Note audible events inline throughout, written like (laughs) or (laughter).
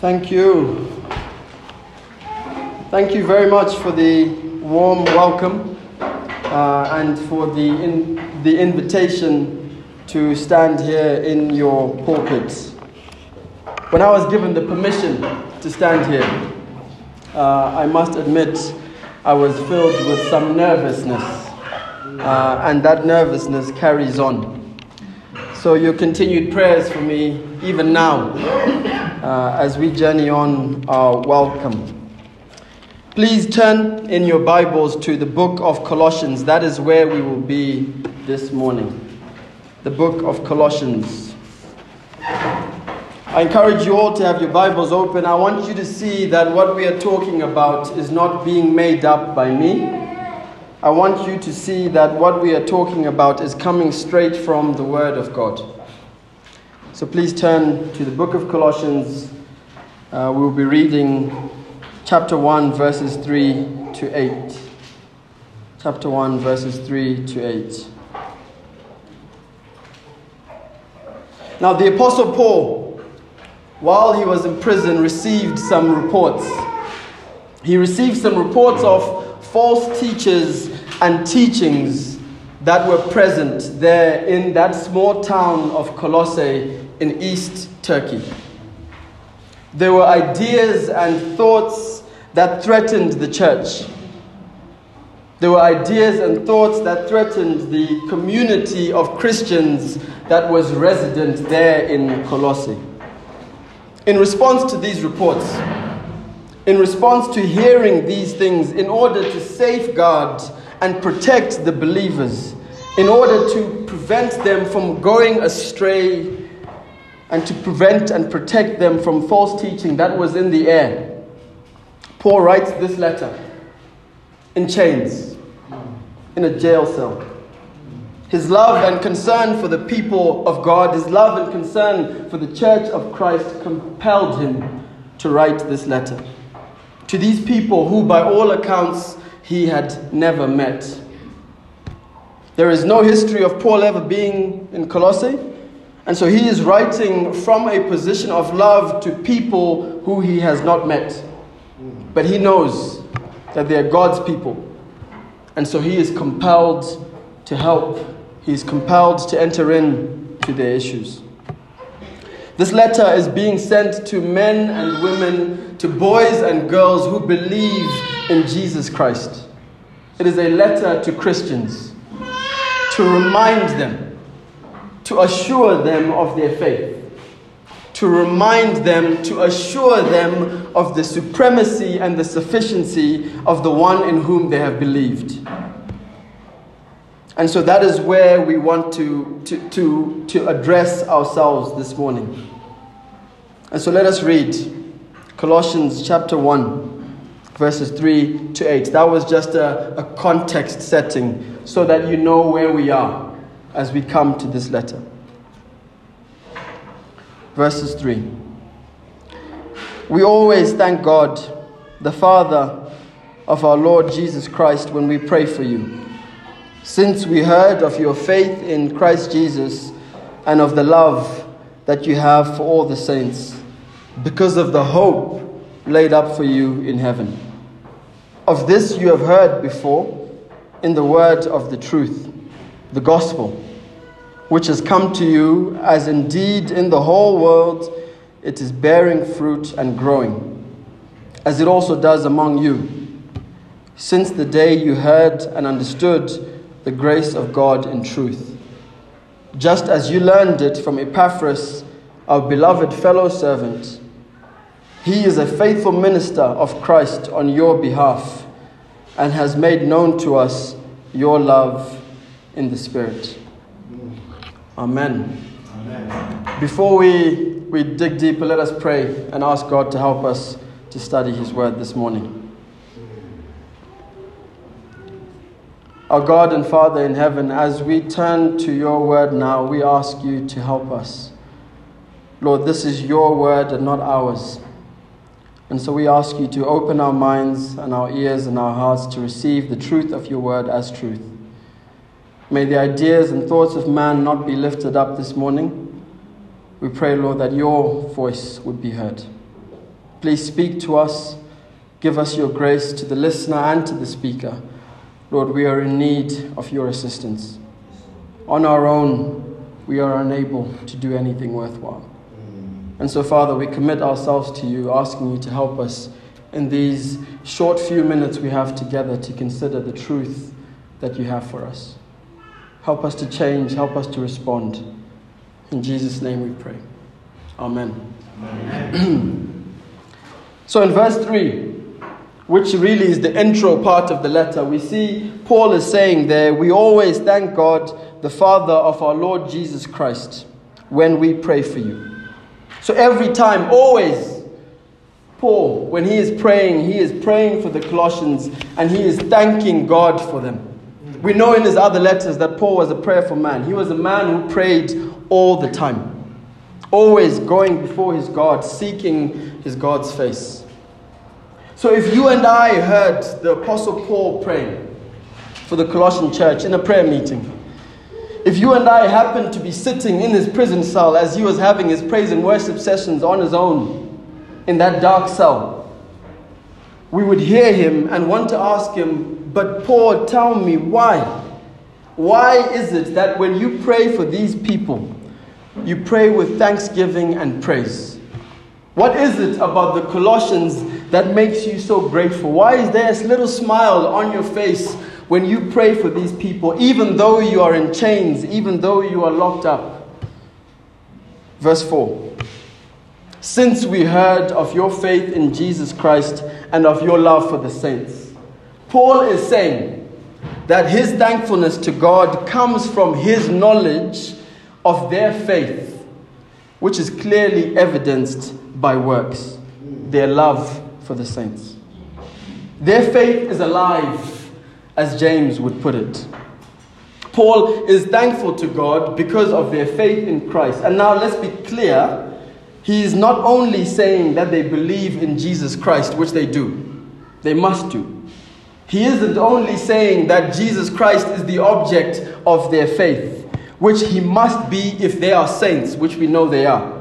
Thank you. Thank you very much for the warm welcome uh, and for the, in, the invitation to stand here in your pulpit. When I was given the permission to stand here, uh, I must admit I was filled with some nervousness, uh, and that nervousness carries on. So, your continued prayers for me, even now, uh, as we journey on, welcome. Please turn in your Bibles to the book of Colossians. That is where we will be this morning. The book of Colossians. I encourage you all to have your Bibles open. I want you to see that what we are talking about is not being made up by me. I want you to see that what we are talking about is coming straight from the Word of God. So please turn to the book of Colossians. Uh, we will be reading chapter 1, verses 3 to 8. Chapter 1, verses 3 to 8. Now, the Apostle Paul, while he was in prison, received some reports. He received some reports of false teachers and teachings that were present there in that small town of Colossae in East Turkey. There were ideas and thoughts that threatened the church. There were ideas and thoughts that threatened the community of Christians that was resident there in Colossae. In response to these reports, in response to hearing these things, in order to safeguard and protect the believers, in order to prevent them from going astray and to prevent and protect them from false teaching that was in the air, Paul writes this letter in chains, in a jail cell. His love and concern for the people of God, his love and concern for the church of Christ compelled him to write this letter to these people who, by all accounts, he had never met. There is no history of Paul ever being in Colossae, and so he is writing from a position of love to people who he has not met. But he knows that they are God's people, and so he is compelled to help, he is compelled to enter in to their issues. This letter is being sent to men and women, to boys and girls who believe in Jesus Christ. It is a letter to Christians to remind them, to assure them of their faith, to remind them, to assure them of the supremacy and the sufficiency of the one in whom they have believed. And so that is where we want to, to, to, to address ourselves this morning. And so let us read Colossians chapter 1, verses 3 to 8. That was just a, a context setting so that you know where we are as we come to this letter. Verses 3. We always thank God, the Father of our Lord Jesus Christ, when we pray for you since we heard of your faith in Christ Jesus and of the love that you have for all the saints, because of the hope laid up for you in heaven. Of this you have heard before in the word of the truth, the gospel, which has come to you, as indeed in the whole world it is bearing fruit and growing, as it also does among you, since the day you heard and understood the grace of God in truth. Just as you learned it from Epaphras, our beloved fellow servant, he is a faithful minister of Christ on your behalf and has made known to us your love in the Spirit. Amen. Amen. Before we, we dig deeper, let us pray and ask God to help us to study His Word this morning. Our God and Father in heaven, as we turn to your word now, we ask you to help us. Lord, this is your word and not ours. And so we ask you to open our minds and our ears and our hearts to receive the truth of your word as truth. May the ideas and thoughts of man not be lifted up this morning. We pray, Lord, that your voice would be heard. Please speak to us. Give us your grace to the listener and to the speaker. Lord, we are in need of your assistance. On our own, we are unable to do anything worthwhile. And so, Father, we commit ourselves to you, asking you to help us in these short few minutes we have together to consider the truth that you have for us. Help us to change, help us to respond. In Jesus' name we pray. Amen. Amen. (clears throat) so, in verse 3, which really is the intro part of the letter, we see Paul is saying there, We always thank God, the Father of our Lord Jesus Christ, when we pray for you. So, every time, always, Paul, when he is praying, he is praying for the Colossians and he is thanking God for them. We know in his other letters that Paul was a prayerful man. He was a man who prayed all the time, always going before his God, seeking his God's face. So if you and I heard the Apostle Paul praying for the Colossian church in a prayer meeting, if you and I happened to be sitting in his prison cell as he was having his praise and worship sessions on his own in that dark cell, we would hear him and want to ask him, but Paul, tell me why? Why is it that when you pray for these people, you pray with thanksgiving and praise? What is it about the Colossians that makes you so grateful? Why is there this little smile on your face when you pray for these people, even though you are in chains, even though you are locked up? Verse 4 Since we heard of your faith in Jesus Christ and of your love for the saints, Paul is saying that his thankfulness to God comes from his knowledge of their faith, which is clearly evidenced by works, their love for the saints. Their faith is alive, as James would put it. Paul is thankful to God because of their faith in Christ. And now let's be clear. He is not only saying that they believe in Jesus Christ, which they do, they must do. He isn't only saying that Jesus Christ is the object of their faith, which he must be if they are saints, which we know they are.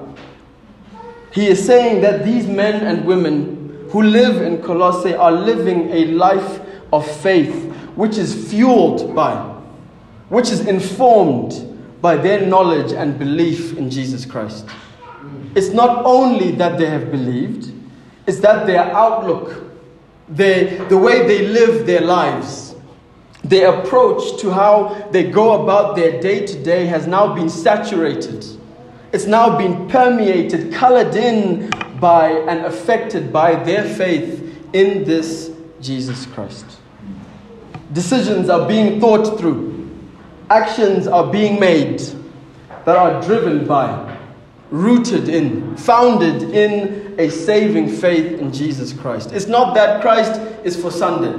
He is saying that these men and women who live in Colossae are living a life of faith, which is fueled by, which is informed by their knowledge and belief in Jesus Christ. It's not only that they have believed, it's that their outlook the, the way they live their lives, their approach to how they go about their day to day has now been saturated. It's now been permeated, colored in by, and affected by their faith in this Jesus Christ. Decisions are being thought through, actions are being made that are driven by, rooted in, founded in a saving faith in Jesus Christ. It's not that Christ is for Sunday.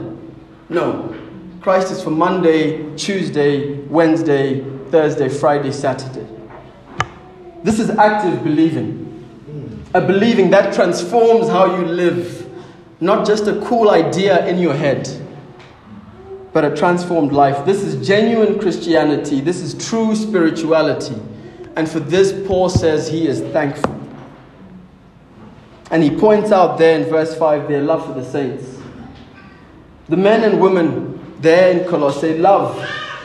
No. Christ is for Monday, Tuesday, Wednesday, Thursday, Friday, Saturday. This is active believing. A believing that transforms how you live. Not just a cool idea in your head, but a transformed life. This is genuine Christianity. This is true spirituality. And for this, Paul says he is thankful. And he points out there in verse 5 their love for the saints. The men and women there in Colossae love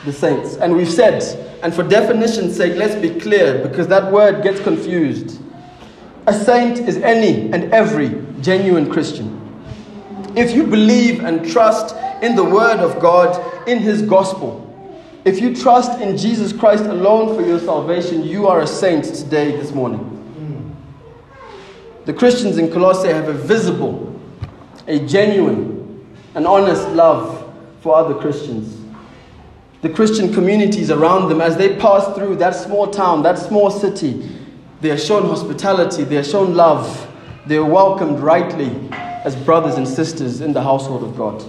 the saints. And we've said, and for definition's sake, let's be clear because that word gets confused. A saint is any and every genuine Christian. If you believe and trust in the Word of God, in His gospel, if you trust in Jesus Christ alone for your salvation, you are a saint today, this morning. The Christians in Colossae have a visible, a genuine, an honest love for other Christians. The Christian communities around them, as they pass through that small town, that small city, they are shown hospitality, they are shown love, they are welcomed rightly as brothers and sisters in the household of God.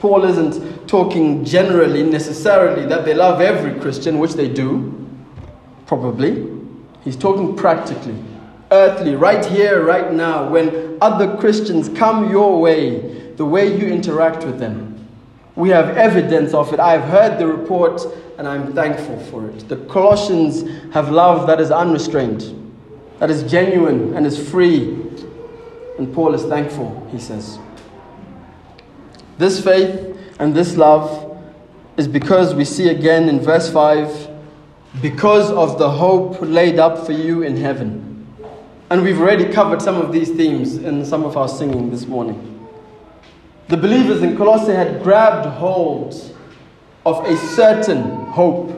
Paul isn't talking generally necessarily that they love every Christian, which they do, probably. He's talking practically, earthly, right here, right now, when other Christians come your way, the way you interact with them. We have evidence of it. I've heard the report and I'm thankful for it. The Colossians have love that is unrestrained. that is genuine and is free. And Paul is thankful, he says. This faith and this love is because we see again in verse 5 because of the hope laid up for you in heaven. And we've already covered some of these themes in some of our singing this morning. The believers in Colossae had grabbed hold of a certain hope.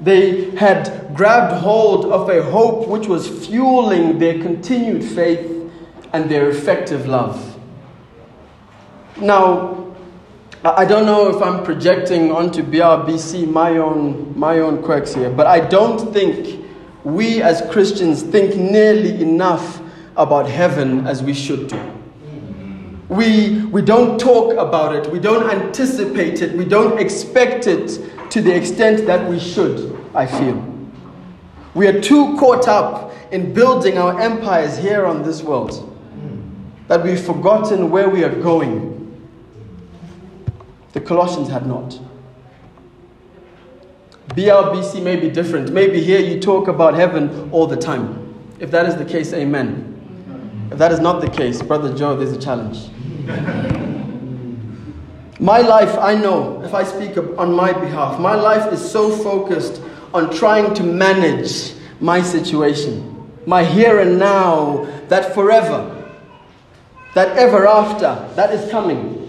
They had grabbed hold of a hope which was fueling their continued faith and their effective love. Now, I don't know if I'm projecting onto BRBC my own, my own quirks here, but I don't think we as Christians think nearly enough about heaven as we should do. We, we don't talk about it, we don't anticipate it, we don't expect it to the extent that we should, I feel. We are too caught up in building our empires here on this world that we've forgotten where we are going. The Colossians had not. BRBC may be different. Maybe here you talk about heaven all the time. If that is the case, amen. If that is not the case, Brother Joe, there's a challenge. My life, I know, if I speak on my behalf, my life is so focused on trying to manage my situation, my here and now, that forever, that ever after, that is coming.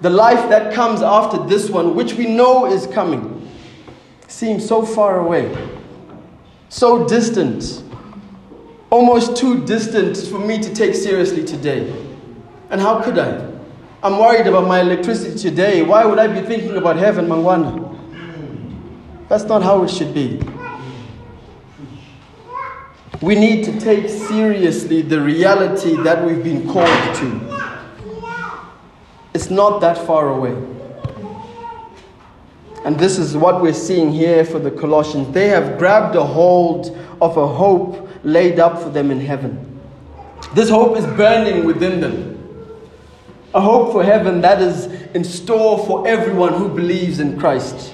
The life that comes after this one, which we know is coming, seems so far away, so distant, almost too distant for me to take seriously today. And how could I? I'm worried about my electricity today. Why would I be thinking about heaven, Mangwana? That's not how it should be. We need to take seriously the reality that we've been called to. It's not that far away. And this is what we're seeing here for the Colossians. They have grabbed a hold of a hope laid up for them in heaven. This hope is burning within them a hope for heaven that is in store for everyone who believes in Christ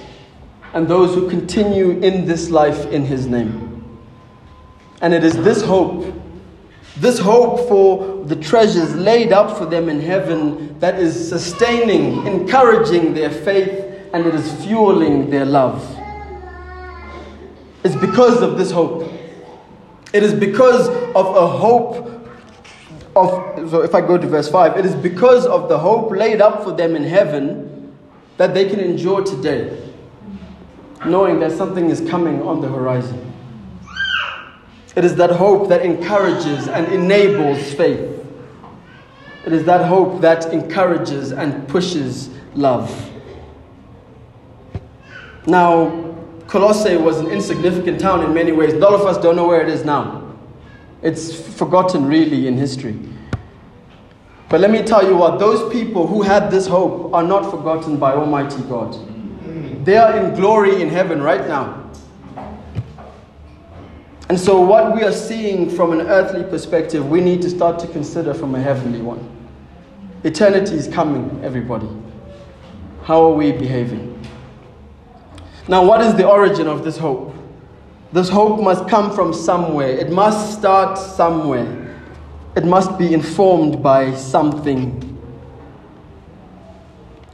and those who continue in this life in His name. And it is this hope, this hope for the treasures laid up for them in heaven, that is sustaining, encouraging their faith, and it is fueling their love. It's because of this hope. It is because of a hope of, so if I go to verse 5, it is because of the hope laid up for them in heaven that they can endure today, knowing that something is coming on the horizon. It is that hope that encourages and enables faith. It is that hope that encourages and pushes love. Now, Colossae was an insignificant town in many ways. Lot of us don't know where it is now. It's forgotten really in history. But let me tell you what, those people who had this hope are not forgotten by Almighty God. They are in glory in heaven right now. And so, what we are seeing from an earthly perspective, we need to start to consider from a heavenly one. Eternity is coming, everybody. How are we behaving? Now, what is the origin of this hope? This hope must come from somewhere. It must start somewhere. It must be informed by something.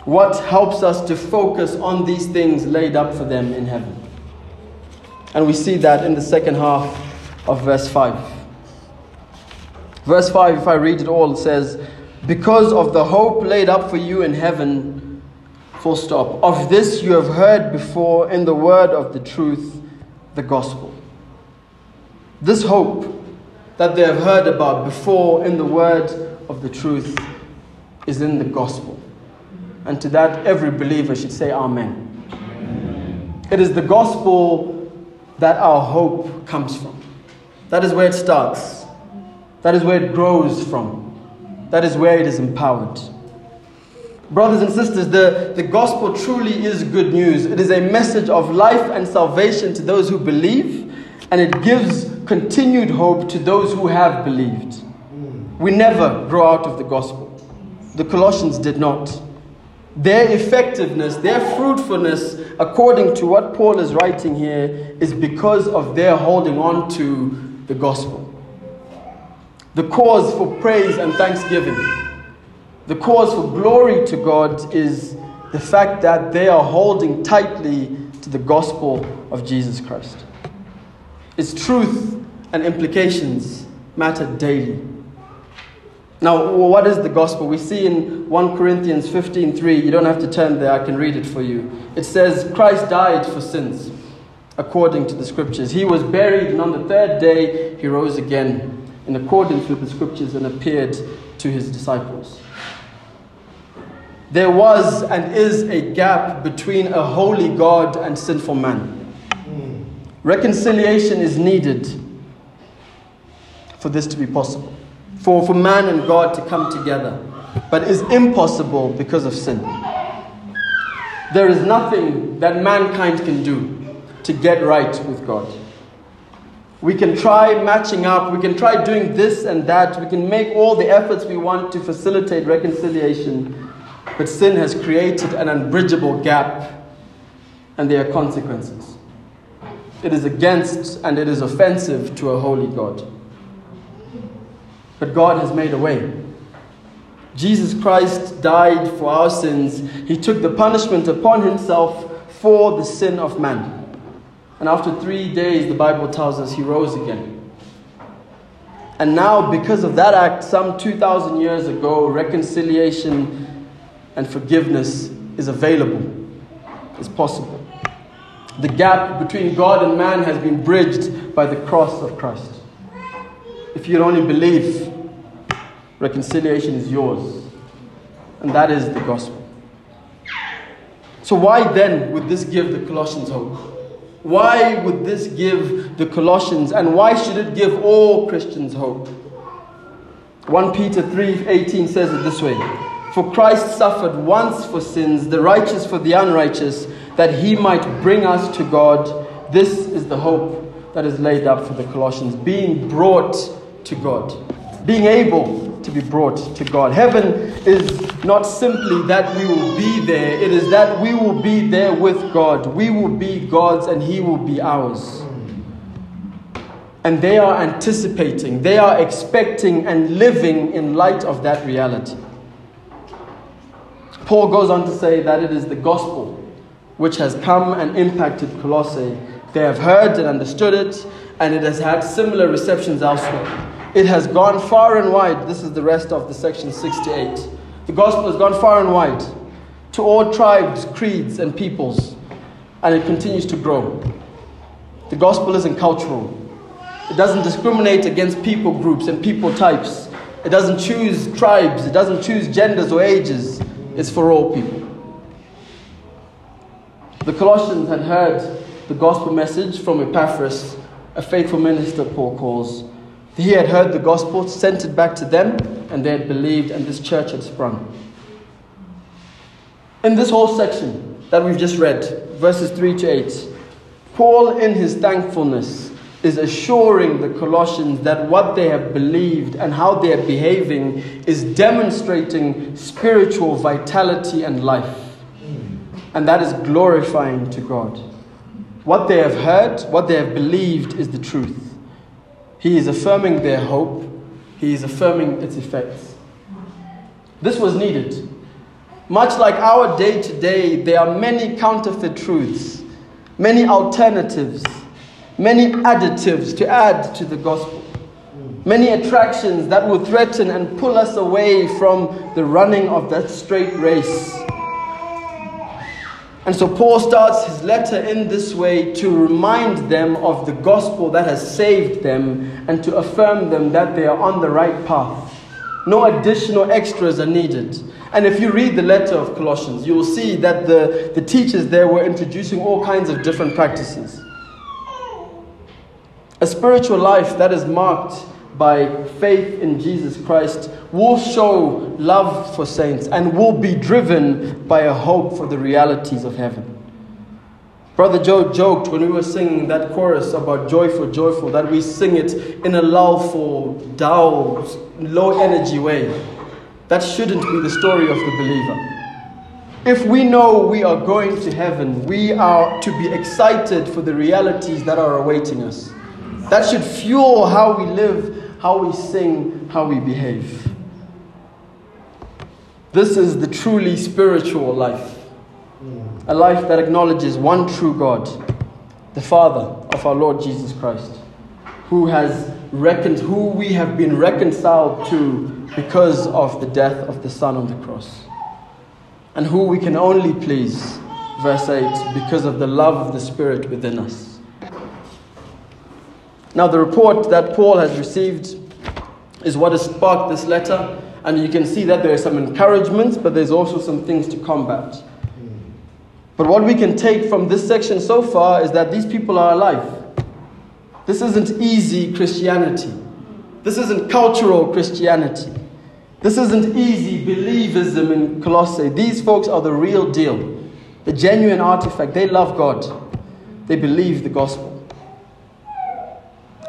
What helps us to focus on these things laid up for them in heaven? And we see that in the second half of verse 5. Verse 5, if I read it all, says, Because of the hope laid up for you in heaven, full stop. Of this you have heard before in the word of the truth the gospel. This hope that they have heard about before in the word of the truth is in the gospel. And to that, every believer should say, Amen. Amen. It is the gospel that our hope comes from. That is where it starts, that is where it grows from, that is where it is empowered. Brothers and sisters, the, the gospel truly is good news. It is a message of life and salvation to those who believe, and it gives continued hope to those who have believed. We never grow out of the gospel. The Colossians did not. Their effectiveness, their fruitfulness, according to what Paul is writing here, is because of their holding on to the gospel. The cause for praise and thanksgiving, the cause for glory to God is the fact that they are holding tightly to the gospel of Jesus Christ. Its truth and implications matter daily. Now, what is the gospel? We see in 1 Corinthians 15:3. You don't have to turn there, I can read it for you. It says, Christ died for sins, according to the scriptures. He was buried, and on the third day he rose again, in accordance with the scriptures, and appeared to his disciples. There was and is a gap between a holy God and sinful man. Hmm. Reconciliation is needed for this to be possible for, for man and God to come together, but is impossible because of sin. There is nothing that mankind can do to get right with God. We can try matching up, we can try doing this and that, we can make all the efforts we want to facilitate reconciliation, but sin has created an unbridgeable gap, and there are consequences. It is against and it is offensive to a holy God. But God has made a way. Jesus Christ died for our sins. He took the punishment upon himself for the sin of man. And after three days, the Bible tells us he rose again. And now, because of that act, some 2,000 years ago, reconciliation and forgiveness is available, is possible. The gap between God and man has been bridged by the cross of Christ. If you'd only believe, reconciliation is yours. And that is the gospel. So, why then would this give the Colossians hope? Why would this give the Colossians, and why should it give all Christians hope? 1 Peter 3:18 says it this way: For Christ suffered once for sins, the righteous for the unrighteous, that he might bring us to God. This is the hope that is laid up for the Colossians, being brought to God, being able to be brought to God. Heaven is not simply that we will be there, it is that we will be there with God. We will be God's and He will be ours. And they are anticipating, they are expecting and living in light of that reality. Paul goes on to say that it is the gospel which has come and impacted Colossae. They have heard and understood it, and it has had similar receptions elsewhere. It has gone far and wide. This is the rest of the section 68. The gospel has gone far and wide to all tribes, creeds, and peoples, and it continues to grow. The gospel isn't cultural, it doesn't discriminate against people groups and people types. It doesn't choose tribes, it doesn't choose genders or ages. It's for all people. The Colossians had heard the gospel message from Epaphras, a faithful minister, Paul calls. He had heard the gospel, sent it back to them, and they had believed, and this church had sprung. In this whole section that we've just read, verses 3 to 8, Paul, in his thankfulness, is assuring the Colossians that what they have believed and how they are behaving is demonstrating spiritual vitality and life. And that is glorifying to God. What they have heard, what they have believed is the truth. He is affirming their hope, he is affirming its effects. This was needed. Much like our day to day, there are many counterfeit truths, many alternatives, many additives to add to the gospel, many attractions that will threaten and pull us away from the running of that straight race. And so Paul starts his letter in this way to remind them of the gospel that has saved them and to affirm them that they are on the right path. No additional extras are needed. And if you read the letter of Colossians, you will see that the, the teachers there were introducing all kinds of different practices. A spiritual life that is marked by faith in Jesus Christ will show love for saints and will be driven by a hope for the realities of heaven. Brother Joe joked when we were singing that chorus about joyful, joyful, that we sing it in a lullful, dull, low energy way. That shouldn't be the story of the believer. If we know we are going to heaven, we are to be excited for the realities that are awaiting us. That should fuel how we live, how we sing, how we behave. This is the truly spiritual life. A life that acknowledges one true God, the Father of our Lord Jesus Christ, who has reckoned, who we have been reconciled to because of the death of the Son on the cross. And who we can only please, verse 8, because of the love of the Spirit within us. Now, the report that Paul has received is what has sparked this letter and you can see that there are some encouragements, but there's also some things to combat. But what we can take from this section so far is that these people are alive. This isn't easy Christianity. This isn't cultural Christianity. This isn't easy believism in Colossae. These folks are the real deal, the genuine artifact. They love God, they believe the gospel.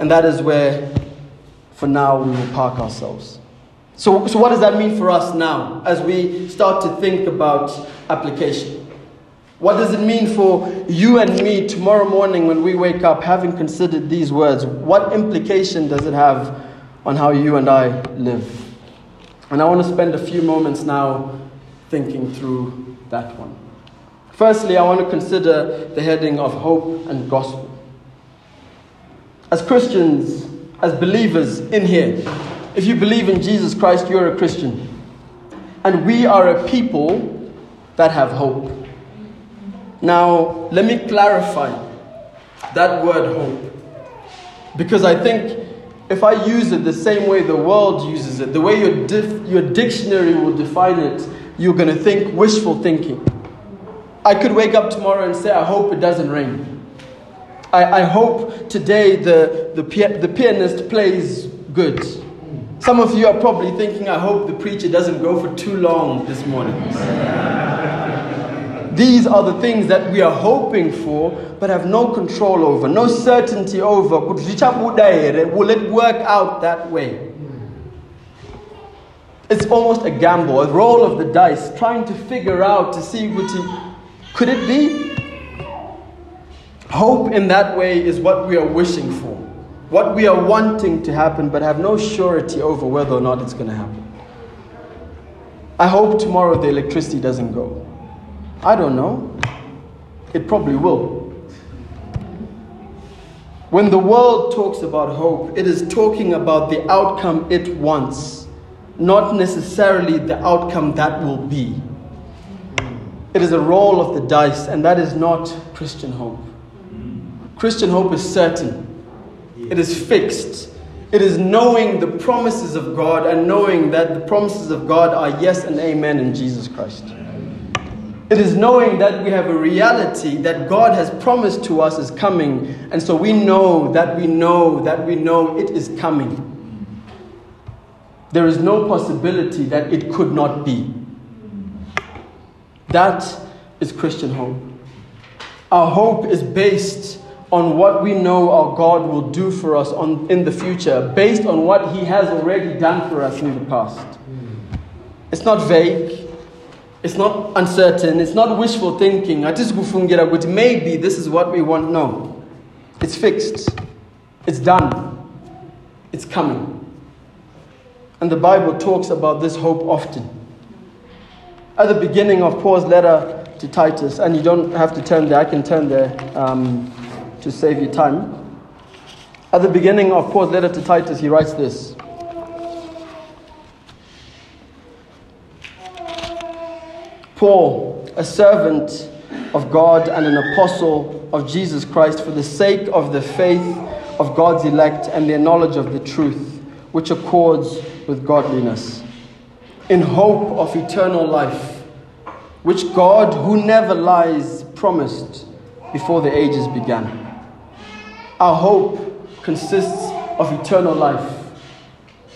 And that is where, for now, we will park ourselves. So, so, what does that mean for us now as we start to think about application? What does it mean for you and me tomorrow morning when we wake up having considered these words? What implication does it have on how you and I live? And I want to spend a few moments now thinking through that one. Firstly, I want to consider the heading of hope and gospel. As Christians, as believers in here, if you believe in Jesus Christ, you're a Christian. And we are a people that have hope. Now, let me clarify that word hope. Because I think if I use it the same way the world uses it, the way your, dif- your dictionary will define it, you're going to think wishful thinking. I could wake up tomorrow and say, I hope it doesn't rain. I, I hope today the, the, the pianist plays good. Some of you are probably thinking, I hope the preacher doesn't go for too long this morning. (laughs) These are the things that we are hoping for, but have no control over, no certainty over. Will it work out that way? It's almost a gamble, a roll of the dice, trying to figure out to see what could it be? Hope in that way is what we are wishing for what we are wanting to happen, but have no surety over whether or not it's going to happen. I hope tomorrow the electricity doesn't go. I don't know. It probably will. When the world talks about hope, it is talking about the outcome it wants, not necessarily the outcome that will be. It is a roll of the dice, and that is not Christian hope. Christian hope is certain. It is fixed. It is knowing the promises of God and knowing that the promises of God are yes and amen in Jesus Christ. It is knowing that we have a reality that God has promised to us is coming. And so we know that we know that we know it is coming. There is no possibility that it could not be. That is Christian hope. Our hope is based on what we know our God will do for us on, in the future, based on what He has already done for us in the past. It's not vague. It's not uncertain. It's not wishful thinking. But maybe this is what we want. No. It's fixed. It's done. It's coming. And the Bible talks about this hope often. At the beginning of Paul's letter to Titus, and you don't have to turn there, I can turn there. Um, to save you time. At the beginning of Paul's letter to Titus, he writes this Paul, a servant of God and an apostle of Jesus Christ, for the sake of the faith of God's elect and their knowledge of the truth, which accords with godliness, in hope of eternal life, which God, who never lies, promised before the ages began. Our hope consists of eternal life.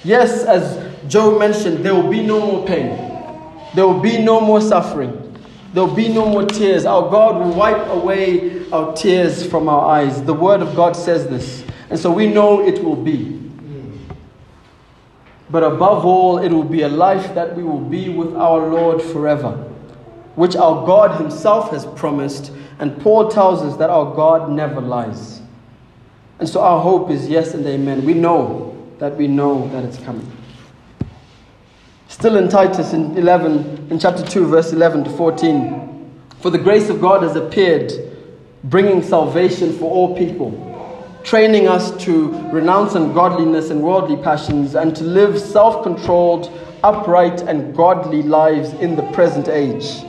Yes, as Joe mentioned, there will be no more pain, there will be no more suffering. There will be no more tears. Our God will wipe away our tears from our eyes. The Word of God says this. And so we know it will be. But above all, it will be a life that we will be with our Lord forever, which our God Himself has promised. And Paul tells us that our God never lies. And so our hope is yes and amen. We know that we know that it's coming. Still in Titus in 11, in chapter 2, verse 11 to 14. For the grace of God has appeared, bringing salvation for all people, training us to renounce ungodliness and worldly passions, and to live self controlled, upright, and godly lives in the present age,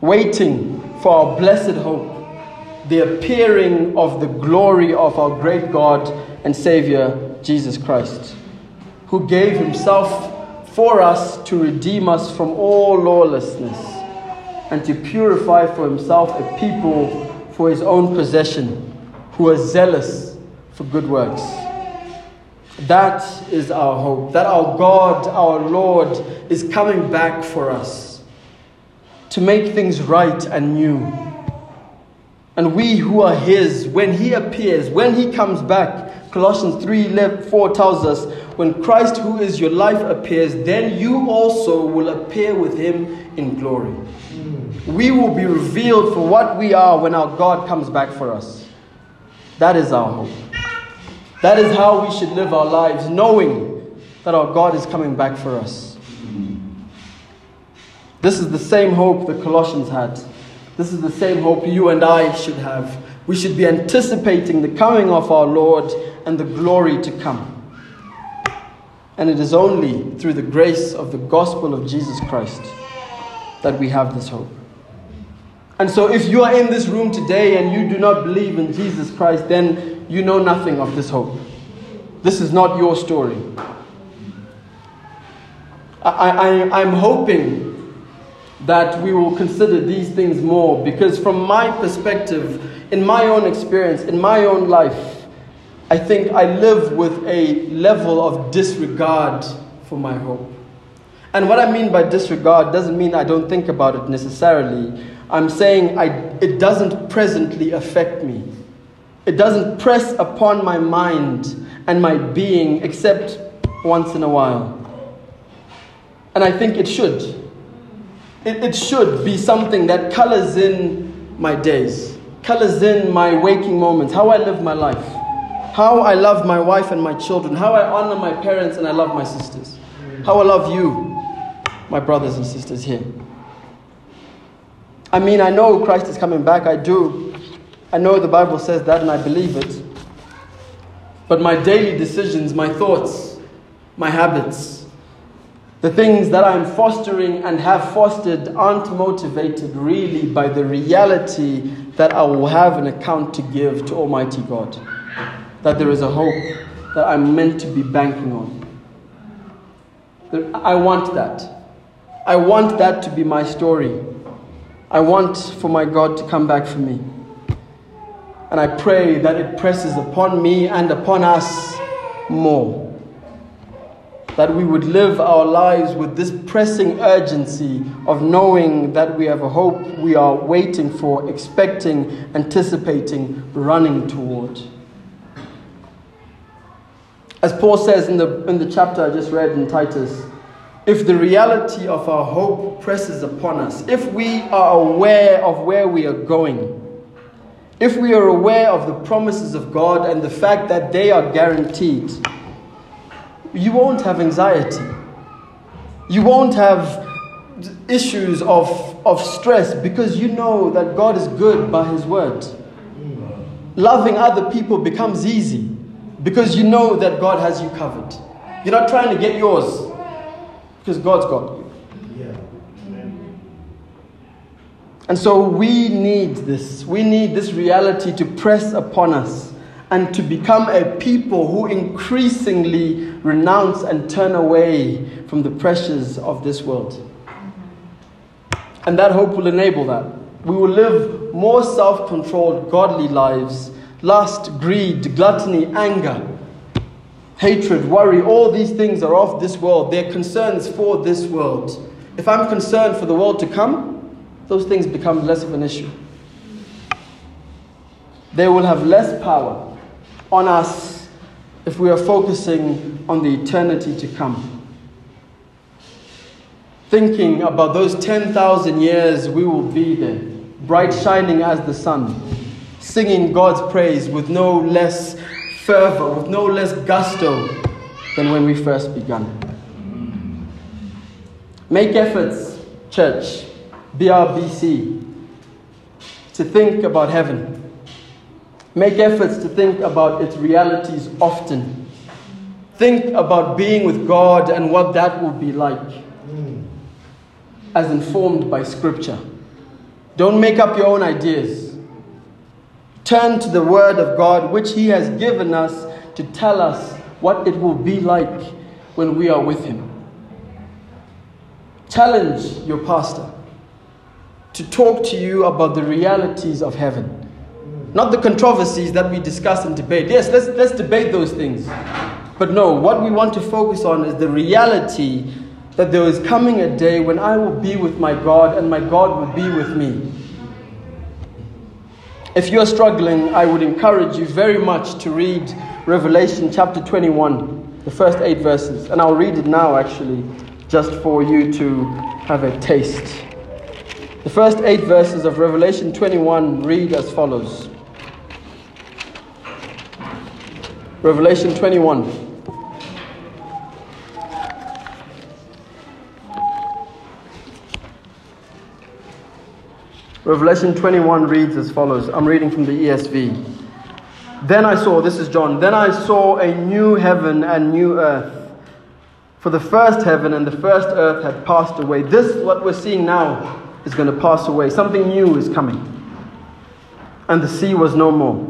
waiting for our blessed hope the appearing of the glory of our great God and Savior, Jesus Christ, who gave himself for us to redeem us from all lawlessness and to purify for himself a people for his own possession who are zealous for good works. That is our hope, that our God, our Lord, is coming back for us to make things right and new and we who are His, when He appears, when He comes back, Colossians 3 4 tells us, when Christ, who is your life, appears, then you also will appear with Him in glory. We will be revealed for what we are when our God comes back for us. That is our hope. That is how we should live our lives, knowing that our God is coming back for us. This is the same hope the Colossians had. This is the same hope you and I should have. We should be anticipating the coming of our Lord and the glory to come. And it is only through the grace of the gospel of Jesus Christ that we have this hope. And so, if you are in this room today and you do not believe in Jesus Christ, then you know nothing of this hope. This is not your story. I, I, I'm hoping that we will consider these things more because, from my perspective, in my own experience, in my own life, I think I live with a level of disregard for my hope. And what I mean by disregard doesn't mean I don't think about it necessarily. I'm saying I, it doesn't presently affect me. It doesn't press upon my mind and my being except once in a while. And I think it should. It, it should be something that colors in my days, colors in my waking moments, how I live my life, how I love my wife and my children, how I honor my parents and I love my sisters, how I love you, my brothers and sisters here. I mean, I know Christ is coming back, I do. I know the Bible says that and I believe it. But my daily decisions, my thoughts, my habits, the things that I'm fostering and have fostered aren't motivated really by the reality that I will have an account to give to Almighty God. That there is a hope that I'm meant to be banking on. I want that. I want that to be my story. I want for my God to come back for me. And I pray that it presses upon me and upon us more that we would live our lives with this pressing urgency of knowing that we have a hope we are waiting for, expecting, anticipating, running toward. As Paul says in the, in the chapter I just read in Titus, if the reality of our hope presses upon us, if we are aware of where we are going, if we are aware of the promises of God and the fact that they are guaranteed, you won't have anxiety. You won't have issues of, of stress because you know that God is good by His word. Loving other people becomes easy because you know that God has you covered. You're not trying to get yours because God's got you. And so we need this. We need this reality to press upon us and to become a people who increasingly renounce and turn away from the pressures of this world. And that hope will enable that. We will live more self controlled, godly lives. Lust, greed, gluttony, anger, hatred, worry, all these things are of this world. They're concerns for this world. If I'm concerned for the world to come, those things become less of an issue. They will have less power on us if we are focusing on the eternity to come. Thinking about those 10,000 years we will be there, bright shining as the sun, singing God's praise with no less fervor, with no less gusto than when we first began. Make efforts, church, BRBC, to think about heaven. Make efforts to think about its realities often. Think about being with God and what that will be like, as informed by Scripture. Don't make up your own ideas. Turn to the Word of God, which He has given us to tell us what it will be like when we are with Him. Challenge your pastor to talk to you about the realities of heaven. Not the controversies that we discuss and debate. Yes, let's, let's debate those things. But no, what we want to focus on is the reality that there is coming a day when I will be with my God and my God will be with me. If you're struggling, I would encourage you very much to read Revelation chapter 21, the first eight verses. And I'll read it now, actually, just for you to have a taste. The first eight verses of Revelation 21 read as follows Revelation 21. Revelation 21 reads as follows. I'm reading from the ESV. Then I saw, this is John, then I saw a new heaven and new earth. For the first heaven and the first earth had passed away. This, what we're seeing now, is going to pass away. Something new is coming. And the sea was no more.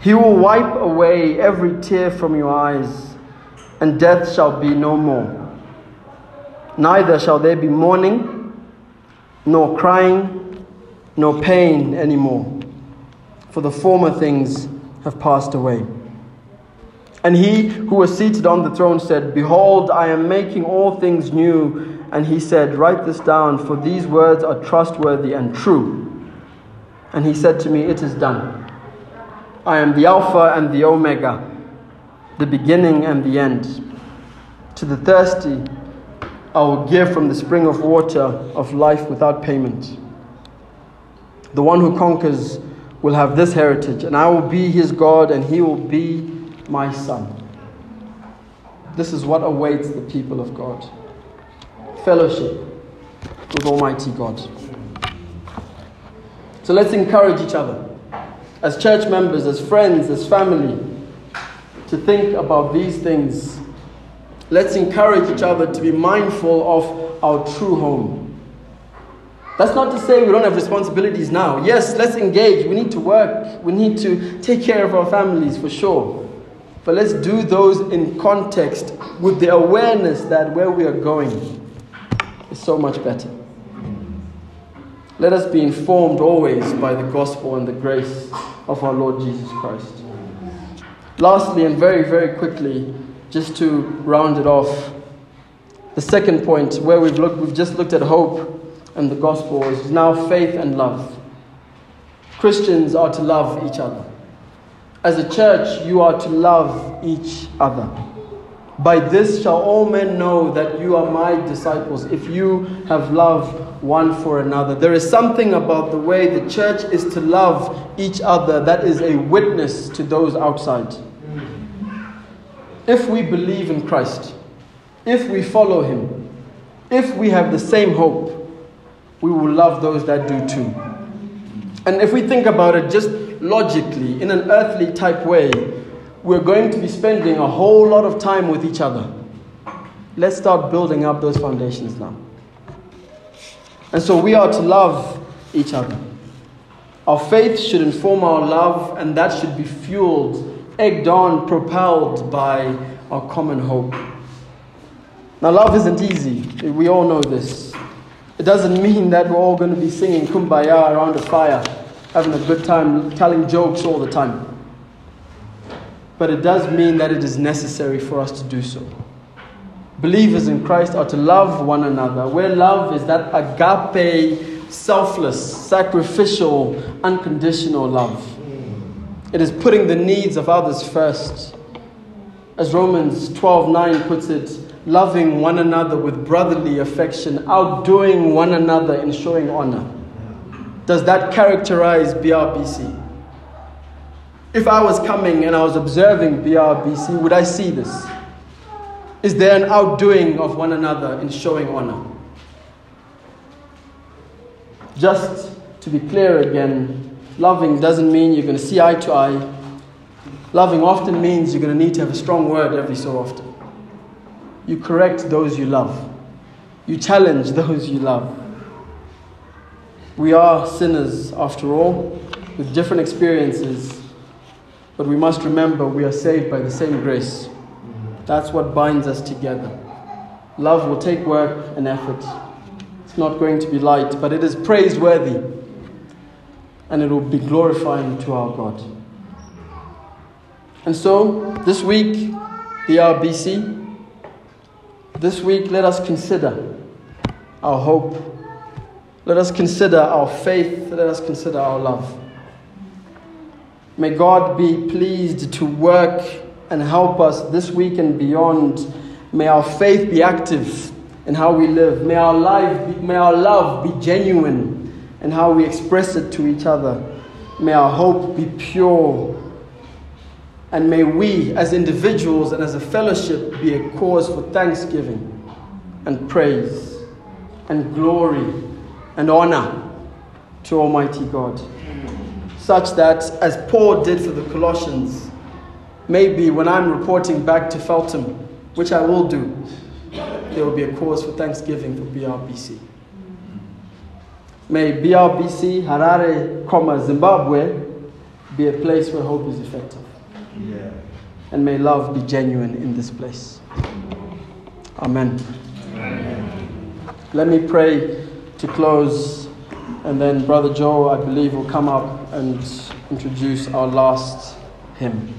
He will wipe away every tear from your eyes, and death shall be no more. Neither shall there be mourning nor crying, nor pain anymore, for the former things have passed away. And he who was seated on the throne said, Behold, I am making all things new. And he said, Write this down, for these words are trustworthy and true. And he said to me, It is done. I am the Alpha and the Omega, the beginning and the end. To the thirsty, I will give from the spring of water of life without payment. The one who conquers will have this heritage, and I will be his God, and he will be my son. This is what awaits the people of God fellowship with Almighty God. So let's encourage each other as church members, as friends, as family to think about these things Let's encourage each other to be mindful of our true home. That's not to say we don't have responsibilities now. Yes, let's engage. We need to work. We need to take care of our families for sure. But let's do those in context with the awareness that where we are going is so much better. Let us be informed always by the gospel and the grace of our Lord Jesus Christ. Lastly, and very, very quickly, just to round it off, the second point where we've looked, we've just looked at hope and the gospel is now faith and love. Christians are to love each other. As a church, you are to love each other. By this shall all men know that you are my disciples, if you have love one for another. There is something about the way the church is to love each other that is a witness to those outside if we believe in Christ, if we follow Him, if we have the same hope, we will love those that do too. And if we think about it just logically, in an earthly type way, we're going to be spending a whole lot of time with each other. Let's start building up those foundations now. And so we are to love each other. Our faith should inform our love, and that should be fueled egged on, propelled by our common hope. Now, love isn't easy. We all know this. It doesn't mean that we're all going to be singing kumbaya around a fire, having a good time, telling jokes all the time. but it does mean that it is necessary for us to do so. Believers in Christ are to love one another, where love is that agape, selfless, sacrificial, unconditional love. It is putting the needs of others first. As Romans 12:9 puts it, loving one another with brotherly affection, outdoing one another in showing honor. Does that characterize BRBC? If I was coming and I was observing BRBC, would I see this? Is there an outdoing of one another in showing honor? Just to be clear again, loving doesn't mean you're going to see eye to eye. Loving often means you're going to need to have a strong word every so often. You correct those you love, you challenge (laughs) those you love. We are sinners after all, with different experiences, but we must remember we are saved by the same grace. That's what binds us together. Love will take work and effort. It's not going to be light, but it is praiseworthy and it will be glorifying to our God. And so, this week, BRBC, this week, let us consider our hope. Let us consider our faith. Let us consider our love. May God be pleased to work and help us this week and beyond. May our faith be active in how we live. May our, life be, may our love be genuine in how we express it to each other. May our hope be pure. And may we, as individuals and as a fellowship, be a cause for thanksgiving and praise and glory and honor to Almighty God. Such that, as Paul did for the Colossians, maybe when I'm reporting back to Feltham, which I will do, there will be a cause for thanksgiving for BRBC. May BRBC, Harare, comma, Zimbabwe, be a place where hope is effective. Yeah. And may love be genuine in this place. Amen. Amen. Let me pray to close, and then Brother Joe, I believe, will come up and introduce our last hymn.